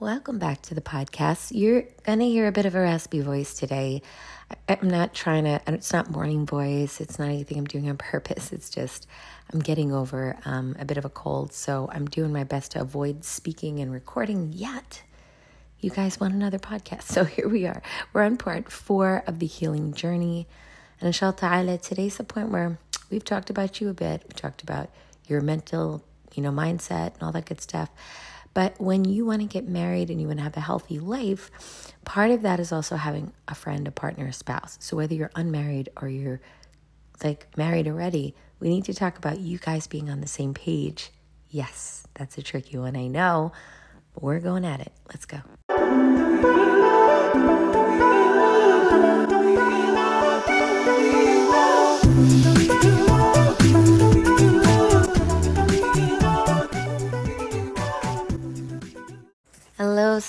Welcome back to the podcast. You're going to hear a bit of a raspy voice today. I'm not trying to, it's not morning voice. It's not anything I'm doing on purpose. It's just I'm getting over um, a bit of a cold. So I'm doing my best to avoid speaking and recording yet. You guys want another podcast. So here we are. We're on part four of the healing journey. And inshallah ta'ala, today's the point where we've talked about you a bit. We talked about your mental, you know, mindset and all that good stuff. But when you want to get married and you want to have a healthy life, part of that is also having a friend, a partner, a spouse. So whether you're unmarried or you're like married already, we need to talk about you guys being on the same page. Yes, that's a tricky one, I know, but we're going at it. Let's go.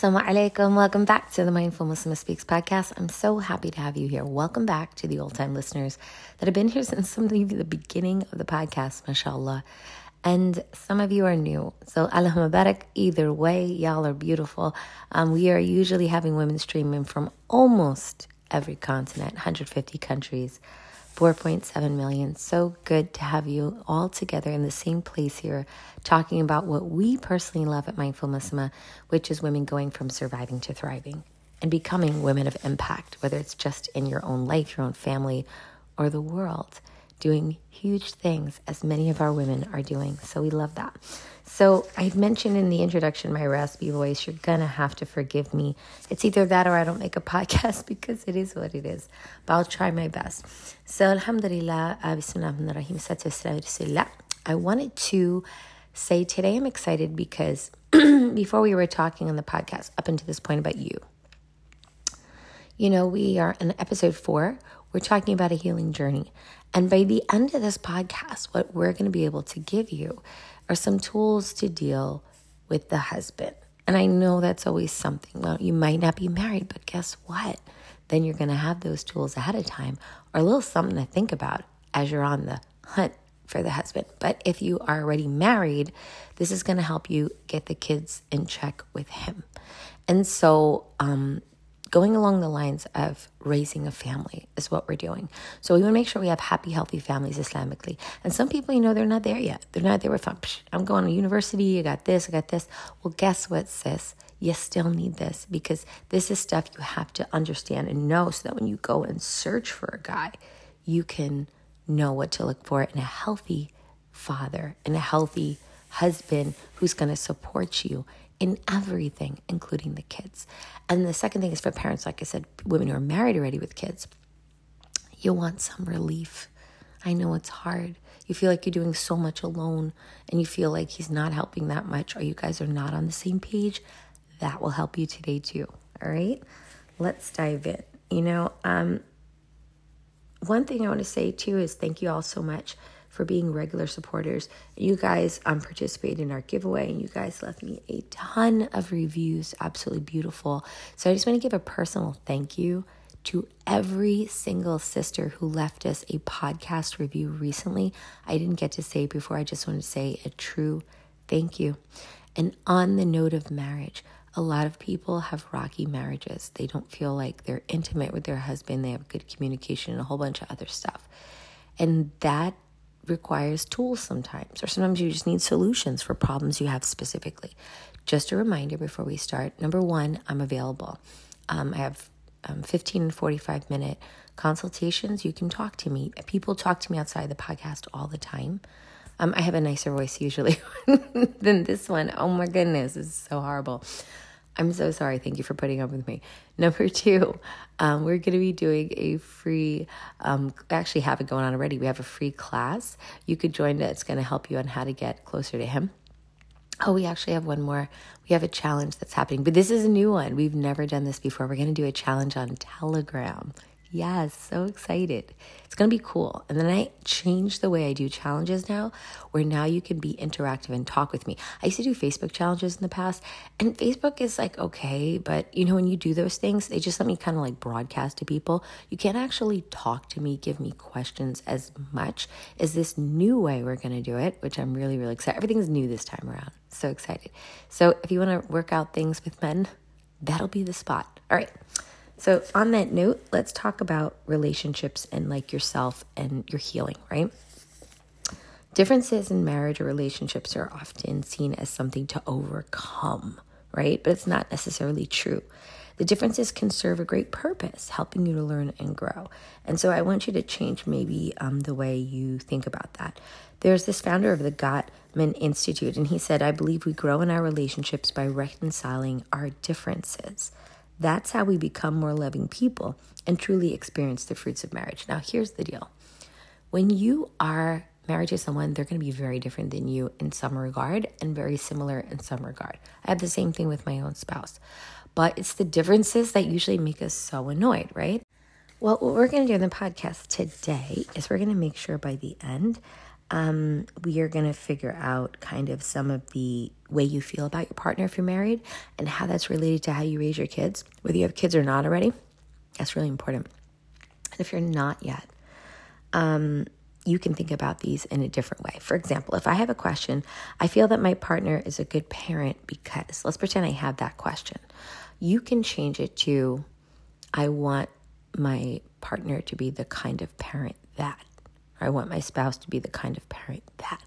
Assalamu alaikum. Welcome back to the Mindful Muslimah Speaks podcast. I'm so happy to have you here. Welcome back to the old time listeners that have been here since some of the beginning of the podcast, mashallah. And some of you are new. So, Allah Mubarak, either way, y'all are beautiful. Um, we are usually having women streaming from almost every continent, 150 countries. 4.7 million. So good to have you all together in the same place here, talking about what we personally love at Mindful Muslimah, which is women going from surviving to thriving and becoming women of impact, whether it's just in your own life, your own family, or the world, doing huge things as many of our women are doing. So we love that. So I mentioned in the introduction my raspy voice. You're gonna have to forgive me. It's either that or I don't make a podcast because it is what it is. But I'll try my best. So Alhamdulillah, uh, I wanted to say today I'm excited because before we were talking on the podcast up until this point about you. You know, we are in episode four. We're talking about a healing journey. And by the end of this podcast, what we're going to be able to give you are some tools to deal with the husband. And I know that's always something. Well, you might not be married, but guess what? Then you're going to have those tools ahead of time or a little something to think about as you're on the hunt for the husband. But if you are already married, this is going to help you get the kids in check with him. And so, um, going along the lines of raising a family is what we're doing. So we want to make sure we have happy, healthy families Islamically. And some people, you know, they're not there yet. They're not there with, oh, I'm going to university, I got this, I got this. Well, guess what, sis? You still need this because this is stuff you have to understand and know so that when you go and search for a guy, you can know what to look for in a healthy father, in a healthy husband who's going to support you in everything, including the kids. And the second thing is for parents, like I said, women who are married already with kids, you want some relief. I know it's hard. You feel like you're doing so much alone and you feel like he's not helping that much or you guys are not on the same page. That will help you today too. All right. Let's dive in. You know, um, one thing I want to say too is thank you all so much for being regular supporters. You guys um, participated in our giveaway and you guys left me a ton of reviews. Absolutely beautiful. So I just want to give a personal thank you to every single sister who left us a podcast review recently. I didn't get to say before. I just want to say a true thank you. And on the note of marriage, a lot of people have rocky marriages. They don't feel like they're intimate with their husband, they have good communication, and a whole bunch of other stuff. And that requires tools sometimes, or sometimes you just need solutions for problems you have specifically. Just a reminder before we start number one, I'm available. Um, I have um, 15 and 45 minute consultations. You can talk to me. People talk to me outside the podcast all the time. Um, I have a nicer voice usually than this one. Oh my goodness, this is so horrible. I'm so sorry. Thank you for putting up with me. Number two, um, we're going to be doing a free, um, actually have it going on already. We have a free class. You could join it. It's going to help you on how to get closer to Him. Oh, we actually have one more. We have a challenge that's happening, but this is a new one. We've never done this before. We're going to do a challenge on Telegram. Yes, so excited. It's going to be cool. And then I changed the way I do challenges now, where now you can be interactive and talk with me. I used to do Facebook challenges in the past, and Facebook is like, okay, but you know, when you do those things, they just let me kind of like broadcast to people. You can't actually talk to me, give me questions as much as this new way we're going to do it, which I'm really, really excited. Everything's new this time around. So excited. So if you want to work out things with men, that'll be the spot. All right. So, on that note, let's talk about relationships and like yourself and your healing, right? Differences in marriage or relationships are often seen as something to overcome, right? But it's not necessarily true. The differences can serve a great purpose, helping you to learn and grow. And so I want you to change maybe um, the way you think about that. There's this founder of the Gottman Institute, and he said, I believe we grow in our relationships by reconciling our differences. That's how we become more loving people and truly experience the fruits of marriage. Now, here's the deal when you are married to someone, they're going to be very different than you in some regard and very similar in some regard. I have the same thing with my own spouse, but it's the differences that usually make us so annoyed, right? Well, what we're going to do in the podcast today is we're going to make sure by the end um, we are going to figure out kind of some of the way you feel about your partner if you're married and how that's related to how you raise your kids, whether you have kids or not already. That's really important. And if you're not yet, um, you can think about these in a different way. For example, if I have a question, I feel that my partner is a good parent because, let's pretend I have that question. You can change it to, I want my partner to be the kind of parent that I want my spouse to be the kind of parent that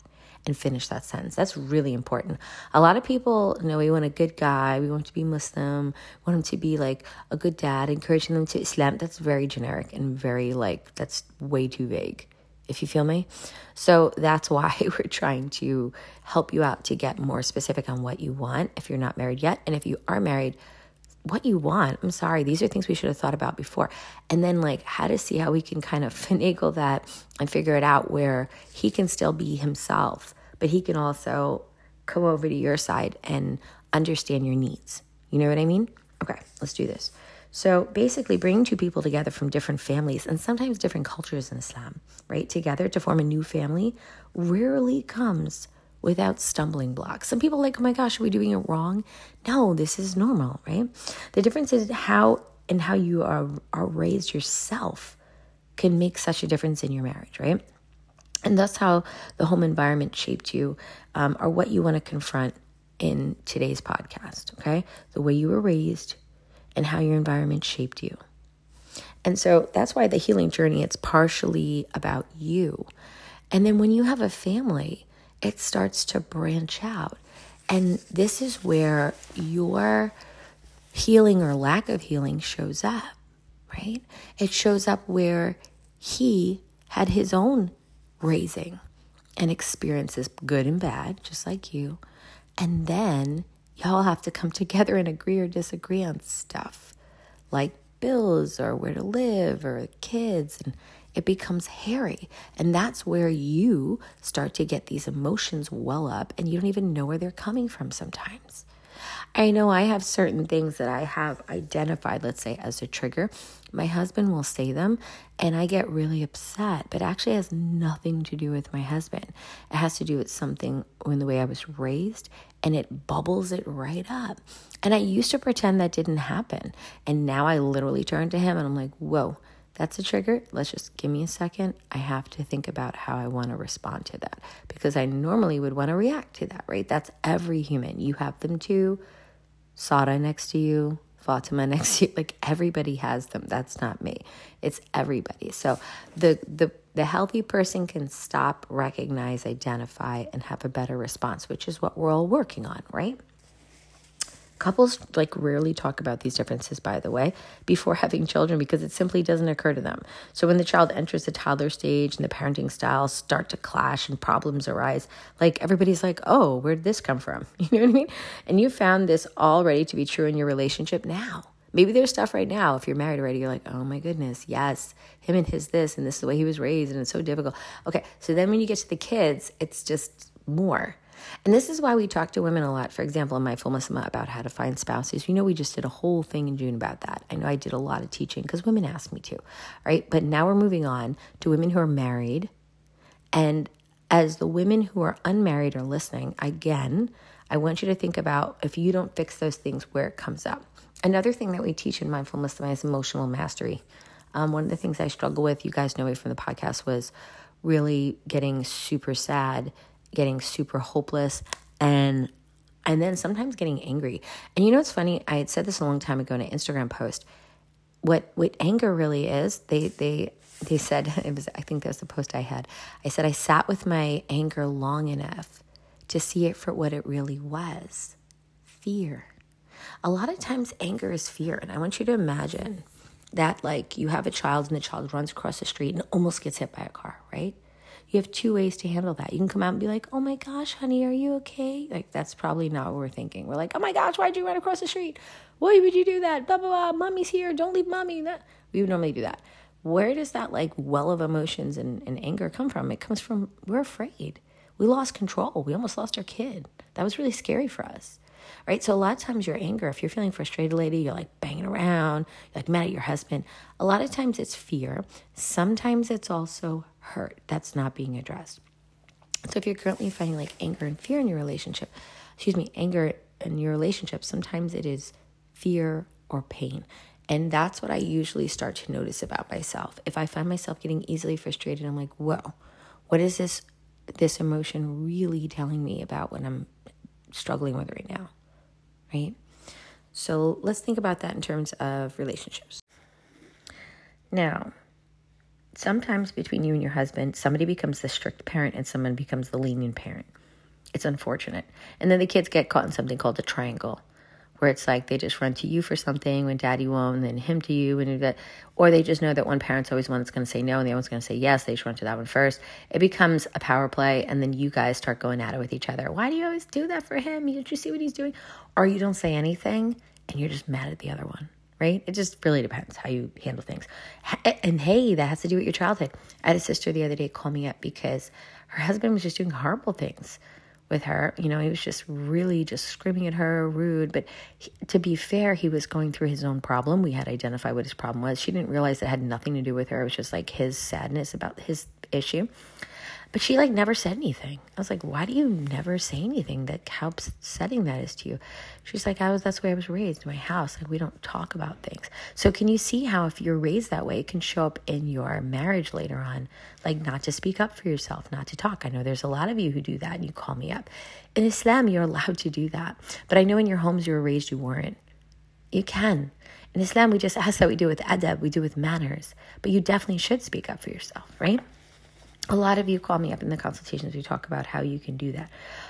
and finish that sentence. That's really important. A lot of people you know we want a good guy, we want to be Muslim, want him to be like a good dad, encouraging them to Islam. That's very generic and very like that's way too vague. If you feel me? So that's why we're trying to help you out to get more specific on what you want if you're not married yet. And if you are married, what you want. I'm sorry, these are things we should have thought about before. And then, like, how to see how we can kind of finagle that and figure it out where he can still be himself, but he can also come over to your side and understand your needs. You know what I mean? Okay, let's do this. So basically, bringing two people together from different families and sometimes different cultures in Islam, right, together to form a new family rarely comes without stumbling blocks. Some people like, oh my gosh, are we doing it wrong? No, this is normal, right? The difference is how and how you are, are raised yourself can make such a difference in your marriage, right? And that's how the home environment shaped you, um, or what you want to confront in today's podcast, okay? The way you were raised and how your environment shaped you. And so that's why the healing journey, it's partially about you. And then when you have a family, it starts to branch out. And this is where your healing or lack of healing shows up, right? It shows up where he had his own raising and experiences, good and bad, just like you. And then y'all have to come together and agree or disagree on stuff like bills or where to live or kids and it becomes hairy. And that's where you start to get these emotions well up and you don't even know where they're coming from sometimes. I know I have certain things that I have identified, let's say, as a trigger. My husband will say them and I get really upset, but actually has nothing to do with my husband. It has to do with something in the way I was raised and it bubbles it right up. And I used to pretend that didn't happen. And now I literally turn to him and I'm like, whoa, that's a trigger. Let's just give me a second. I have to think about how I want to respond to that because I normally would want to react to that, right? That's every human. You have them too. Sada next to you, Fatima next to you. Like everybody has them. That's not me. It's everybody. So the the the healthy person can stop, recognize, identify, and have a better response, which is what we're all working on, right? Couples like rarely talk about these differences, by the way, before having children because it simply doesn't occur to them. So when the child enters the toddler stage and the parenting styles start to clash and problems arise, like everybody's like, oh, where did this come from? You know what I mean? And you found this already to be true in your relationship now. Maybe there's stuff right now. If you're married already, you're like, oh my goodness, yes, him and his this, and this is the way he was raised, and it's so difficult. Okay, so then when you get to the kids, it's just more. And this is why we talk to women a lot. For example, in Mindful Muslimah about how to find spouses. You know, we just did a whole thing in June about that. I know I did a lot of teaching because women asked me to, right? But now we're moving on to women who are married. And as the women who are unmarried are listening, again, I want you to think about if you don't fix those things, where it comes up. Another thing that we teach in Mindful Muslimah is emotional mastery. Um, one of the things I struggle with, you guys know me from the podcast, was really getting super sad, getting super hopeless, and and then sometimes getting angry. And you know what's funny? I had said this a long time ago in an Instagram post. What what anger really is, they they they said it was I think that was the post I had. I said I sat with my anger long enough to see it for what it really was. Fear. A lot of times anger is fear, and I want you to imagine that like you have a child and the child runs across the street and almost gets hit by a car, right? You have two ways to handle that. You can come out and be like, "Oh my gosh, honey, are you okay?" Like that's probably not what we're thinking. We're like, "Oh my gosh, why'd you run across the street? Why would you do that? Blah blah blah. Mommy's here. Don't leave mommy." That we would normally do that. Where does that like well of emotions and, and anger come from? It comes from we're afraid. We lost control. We almost lost our kid. That was really scary for us right? So a lot of times your anger, if you're feeling frustrated, lady, you're like banging around, you're like mad at your husband. A lot of times it's fear. Sometimes it's also hurt that's not being addressed. So if you're currently finding like anger and fear in your relationship, excuse me, anger in your relationship, sometimes it is fear or pain. And that's what I usually start to notice about myself. If I find myself getting easily frustrated, I'm like, whoa, what is this this emotion really telling me about what I'm struggling with right now? right? So let's think about that in terms of relationships. Now, sometimes between you and your husband, somebody becomes the strict parent and someone becomes the lenient parent. It's unfortunate. And then the kids get caught in something called a triangle where it's like they just run to you for something when daddy won't, and then him to you, and that, or they just know that one parent's always one that's going to say no, and the other one's going to say yes. They just run to that one first. It becomes a power play, and then you guys start going at it with each other. Why do you always do that for him? You don't you see what he's doing? Or you don't say anything, and you're just mad at the other one. Right? It just really depends how you handle things. And hey, that has to do with your childhood. I had a sister the other day call me up because her husband was just doing horrible things with her. You know, he was just really just screaming at her, rude. But he, to be fair, he was going through his own problem. We had identified what his problem was. She didn't realize it had nothing to do with her. It was just like his sadness about his issue. But she like never said anything. I was like, why do you never say anything? That how upsetting that is to you. She's like, I was that's the way I was raised in my house. Like we don't talk about things. So can you see how if you're raised that way, it can show up in your marriage later on, like not to speak up for yourself, not to talk. I know there's a lot of you who do that and you call me up. In Islam, you're allowed to do that. But I know in your homes you were raised you weren't. You can. In Islam, we just ask that we do with adab, we do with manners. But you definitely should speak up for yourself, right? A lot of you call me up in the consultations. We talk about how you can do that.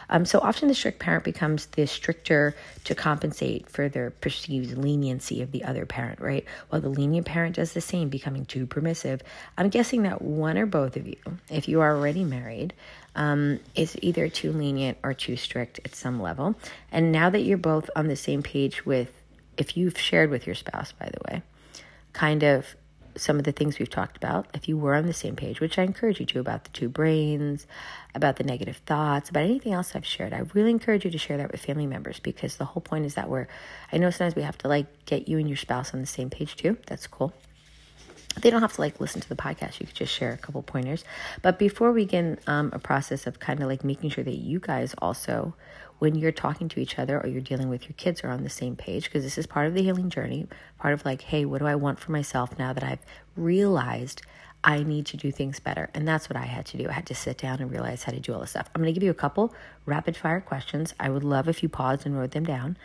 Um, so often the strict parent becomes the stricter to compensate for their perceived leniency of the other parent, right? While the lenient parent does the same, becoming too permissive. I'm guessing that one or both of you, if you are already married, um, is either too lenient or too strict at some level. And now that you're both on the same page with, if you've shared with your spouse, by the way, kind of some of the things we've talked about, if you were on the same page, which I encourage you to about the two brains, about the negative thoughts, about anything else I've shared, I really encourage you to share that with family members because the whole point is that we're, I know sometimes we have to like get you and your spouse on the same page too. That's cool. They don't have to like listen to the podcast. You could just share a couple pointers. But before we begin um, a process of kind of like making sure that you guys also when you're talking to each other or you're dealing with your kids are on the same page because this is part of the healing journey part of like hey what do i want for myself now that i've realized i need to do things better? And that's what i had to do. I had to sit down and realize how to do all this stuff. I'm going to give you a couple rapid fire questions. I would love if you paused and wrote them down.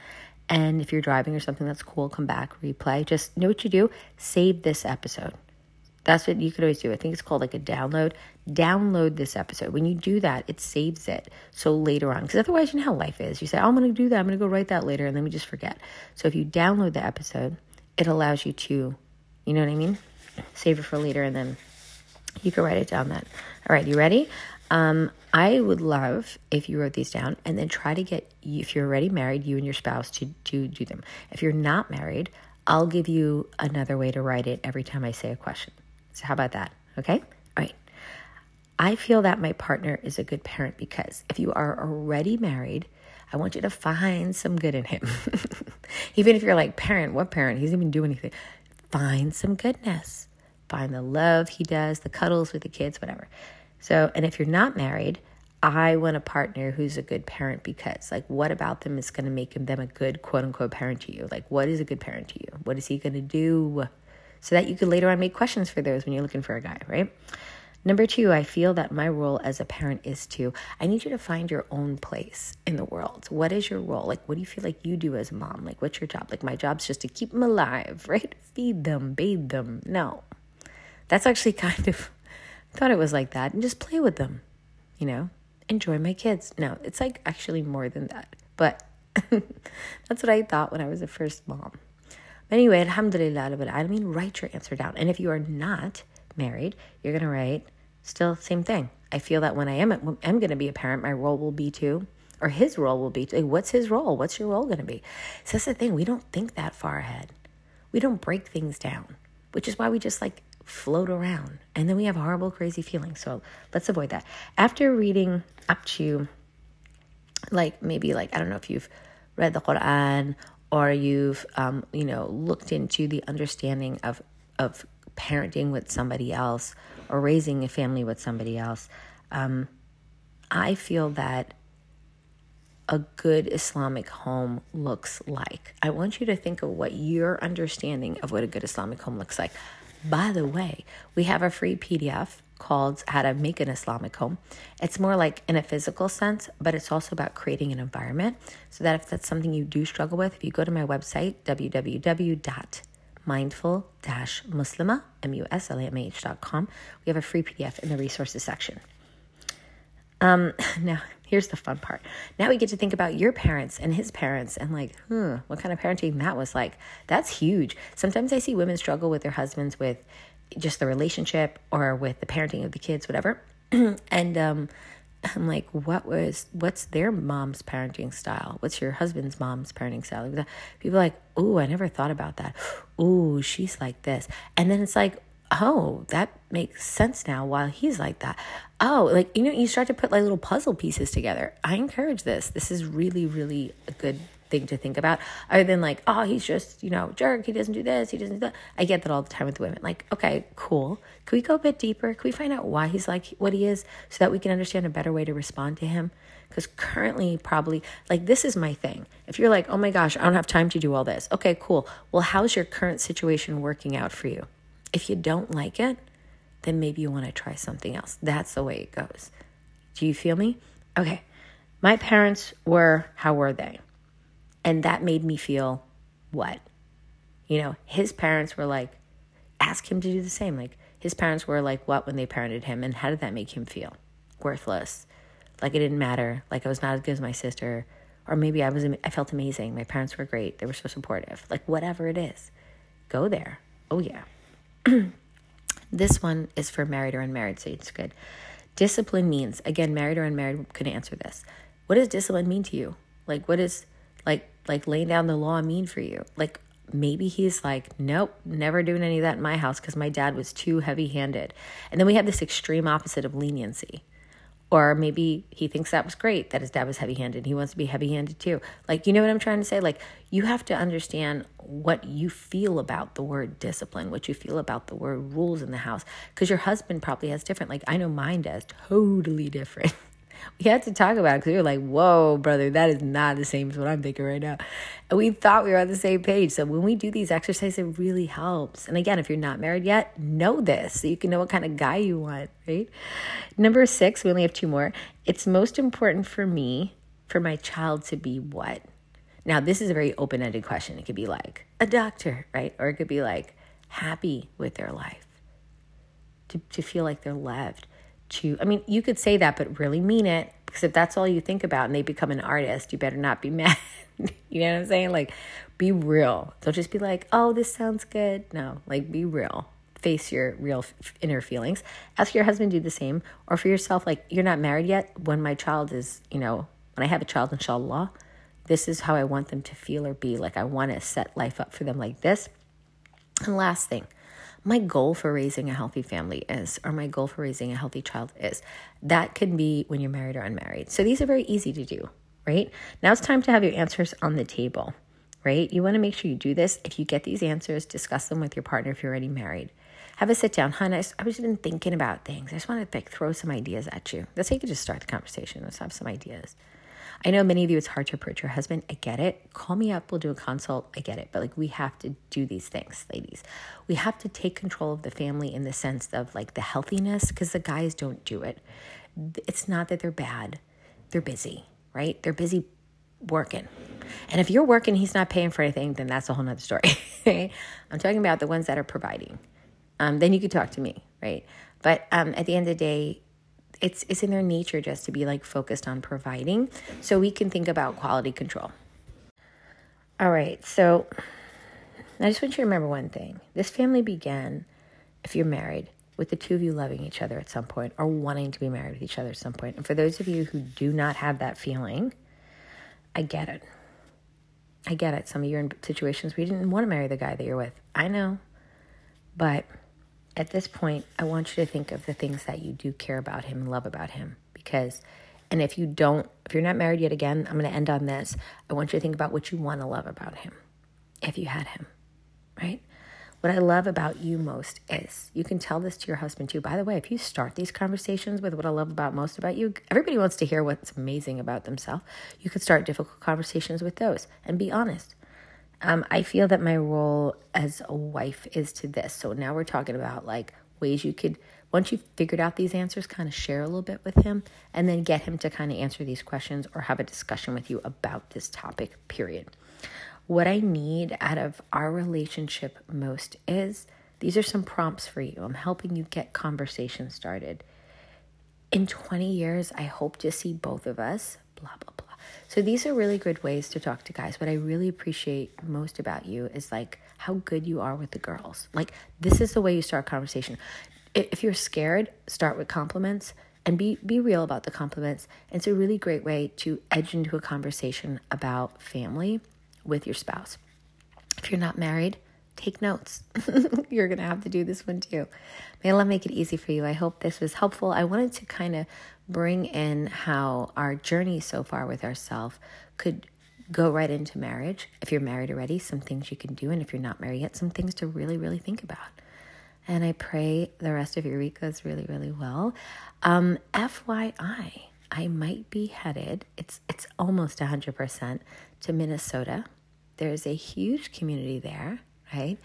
And if you're driving or something that's cool come back replay. Just know what you do. Save this episode that's what you could always do. I think it's called like a download. Download this episode. When you do that, it saves it. So later on, because otherwise, you know how life is. You say, oh, I'm going to do that. I'm going to go write that later. And then we just forget. So if you download the episode, it allows you to, you know what I mean? Save it for later and then you can write it down then. All right, you ready? Um, I would love if you wrote these down and then try to get, if you're already married, you and your spouse to, to do them. If you're not married, I'll give you another way to write it every time I say a question. So, how about that? Okay? All right. I feel that my partner is a good parent because if you are already married, I want you to find some good in him. even if you're like, parent, what parent? He doesn't even do anything. Find some goodness. Find the love he does, the cuddles with the kids, whatever. So, and if you're not married, I want a partner who's a good parent because, like, what about them is going to make them a good quote unquote parent to you? Like, what is a good parent to you? What is he going to do? So that you could later on make questions for those when you're looking for a guy, right? Number two, I feel that my role as a parent is to, I need you to find your own place in the world. What is your role? Like, what do you feel like you do as a mom? Like, what's your job? Like, my job's just to keep them alive, right? Feed them, bathe them. No. That's actually kind of, I thought it was like that. And just play with them, you know? Enjoy my kids. No, it's like actually more than that. But that's what I thought when I was a first mom. But anyway, alhamdulillah, I mean, write your answer down. And if you are not, married, you're going to write still same thing. I feel that when I am am going to be a parent, my role will be to or his role will be to, what's his role? What's your role going to be? So that's the thing. We don't think that far ahead. We don't break things down, which is why we just like float around and then we have horrible, crazy feelings. So let's avoid that. After reading up to like maybe like, I don't know if you've read the Quran or you've, um, you know, looked into the understanding of, of parenting with somebody else or raising a family with somebody else, um, I feel that a good Islamic home looks like. I want you to think of what your understanding of what a good Islamic home looks like. By the way, we have a free PDF called How to Make an Islamic Home. It's more like in a physical sense, but it's also about creating an environment so that if that's something you do struggle with, if you go to my website, www mindful muslima, M U S L A M A H.com. We have a free PDF in the resources section. Um, now, here's the fun part. Now we get to think about your parents and his parents and like, hmm, what kind of parenting that was like. That's huge. Sometimes I see women struggle with their husbands with just the relationship or with the parenting of the kids, whatever. and um, I'm like, what was, what's their mom's parenting style? What's your husband's mom's parenting style? People like, oh, I never thought about that. Oh, she's like this. And then it's like, oh, that makes sense now while he's like that. Oh, like, you know, you start to put like little puzzle pieces together. I encourage this. This is really, really a good thing to think about other than like oh he's just you know jerk. He doesn't do this. He doesn't do that. I get that all the time with women. Like okay cool. Can we go a bit deeper? Can we find out why he's like what he is so that we can understand a better way to respond to him? Because currently probably like this is my thing. If you're like oh my gosh i don't have time to do all this. Okay cool. Well how's your current situation working out for you? If you don't like it then maybe you want to try something else. That's the way it goes. Do you feel me? Okay. My parents were how were they and that made me feel what? You know, his parents were like, ask him to do the same. Like, his parents were like, what when they parented him? And how did that make him feel? Worthless. Like, it didn't matter. Like, I was not as good as my sister. Or maybe I was, I felt amazing. My parents were great. They were so supportive. Like, whatever it is, go there. Oh, yeah. this one is for married or unmarried, so it's good. Discipline means, again, married or unmarried can answer this. What does discipline mean to you? Like, what is like like laying down the law mean for you? Like maybe he's like, nope, never doing any of that in my house because my dad was too heavy handed. And then we have this extreme opposite of leniency. Or maybe he thinks that was great that his dad was heavy handed. He wants to be heavy handed too. Like, you know what I'm trying to say? Like, you have to understand what you feel about the word discipline, what you feel about the word rules in the house. Because your husband probably has different. Like, I know mine does totally different. we had to talk about it because we were like, whoa, brother, that is not the same as what I'm thinking right now. And we thought we were on the same page. So when we do these exercises, it really helps. And again, if you're not married yet, know this so you can know what kind of guy you want, right? Number six, we only have two more. It's most important for me for my child to be what? Now, this is a very open ended question. It could be like a doctor, right? Or it could be like happy with their life, to, to feel like they're loved to, I mean, you could say that, but really mean it. Because if that's all you think about and they become an artist, you better not be mad. you know what I'm saying? Like, be real. Don't just be like, oh, this sounds good. No, like, be real. Face your real inner feelings. Ask your husband do the same. Or for yourself, like, you're not married yet. When my child is, you know, when I have a child, inshallah, this is how I want them to feel or be. Like, I want to set life up for them like this. And last thing, my goal for raising a healthy family is, or my goal for raising a healthy child is. That can be when you're married or unmarried. So these are very easy to do, right? Now it's time to have your answers on the table, right? You want to make sure you do this. If you get these answers, discuss them with your partner if you're already married. Have a sit down. Hun, I, I was been thinking about things. I just want to like throw some ideas at you. That's how you can just start the conversation. Let's have some ideas. I know many of you it's hard to approach your husband. I get it. Call me up. We'll do a consult. I get it. But like we have to do these things, ladies. We have to take control of the family in the sense of like the healthiness because the guys don't do it. It's not that they're bad. They're busy, right? They're busy working. And if you're working, he's not paying for anything, then that's a whole nother story. I'm talking about the ones that are providing. Um, then you could talk to me, right? But um, at the end of the day, it's it's in their nature just to be like focused on providing so we can think about quality control. All right so i just want you to remember one thing. This family began if you're married with the two of you loving each other at some point or wanting to be married with each other at some point. And for those of you who do not have that feeling i get it. I get it. Some of you are in situations where you didn't want to marry the guy that you're with. I know. But at this point, I want you to think of the things that you do care about him and love about him. Because, and if you don't, if you're not married yet again, I'm going to end on this. I want you to think about what you want to love about him if you had him, right? What I love about you most is you can tell this to your husband too. By the way, if you start these conversations with what I love about most about you, everybody wants to hear what's amazing about themselves. You could start difficult conversations with those and be honest. Um, I feel that my role as a wife is to this. So now we're talking about like ways you could, once you've figured out these answers, kind of share a little bit with him and then get him to kind of answer these questions or have a discussion with you about this topic, period. What I need out of our relationship most is these are some prompts for you. I'm helping you get conversation started. In 20 years, I hope to see both of us, blah, blah, blah so these are really good ways to talk to guys. What I really appreciate most about you is like how good you are with the girls. Like this is the way you start a conversation. If you're scared, start with compliments and be be real about the compliments. It's a really great way to edge into a conversation about family with your spouse. If you're not married, take notes. You're going to have to do this one too. May Allah make it easy for you. I hope this was helpful. I wanted to kind of bring in how our journey so far with ourselves could go right into marriage. If you're married already, some things you can do. And if you're not married yet, some things to really, really think about. And I pray the rest of your week goes really, really well. Um, FYI, I might be headed, it's, it's almost 100% to Minnesota. There's a huge community there right?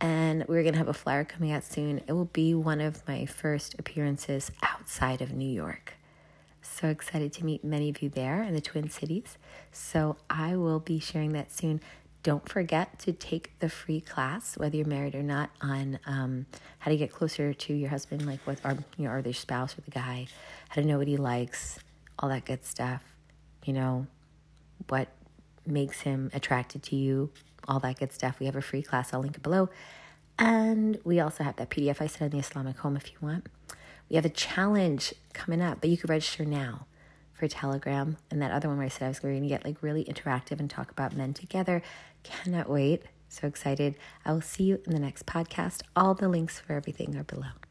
And we're going to have a flyer coming out soon. It will be one of my first appearances outside of New York. So excited to meet many of you there in the Twin Cities. So I will be sharing that soon. Don't forget to take the free class, whether you're married or not, on um, how to get closer to your husband, like with our, you know, or their spouse or the guy, how to know what he likes, all that good stuff. You know, what makes him attracted to you, all that good stuff. We have a free class, I'll link it below. And we also have that PDF I said in the Islamic home if you want. We have a challenge coming up, but you can register now for Telegram. And that other one where I said I was going to get like really interactive and talk about men together. Cannot wait. So excited. I will see you in the next podcast. All the links for everything are below.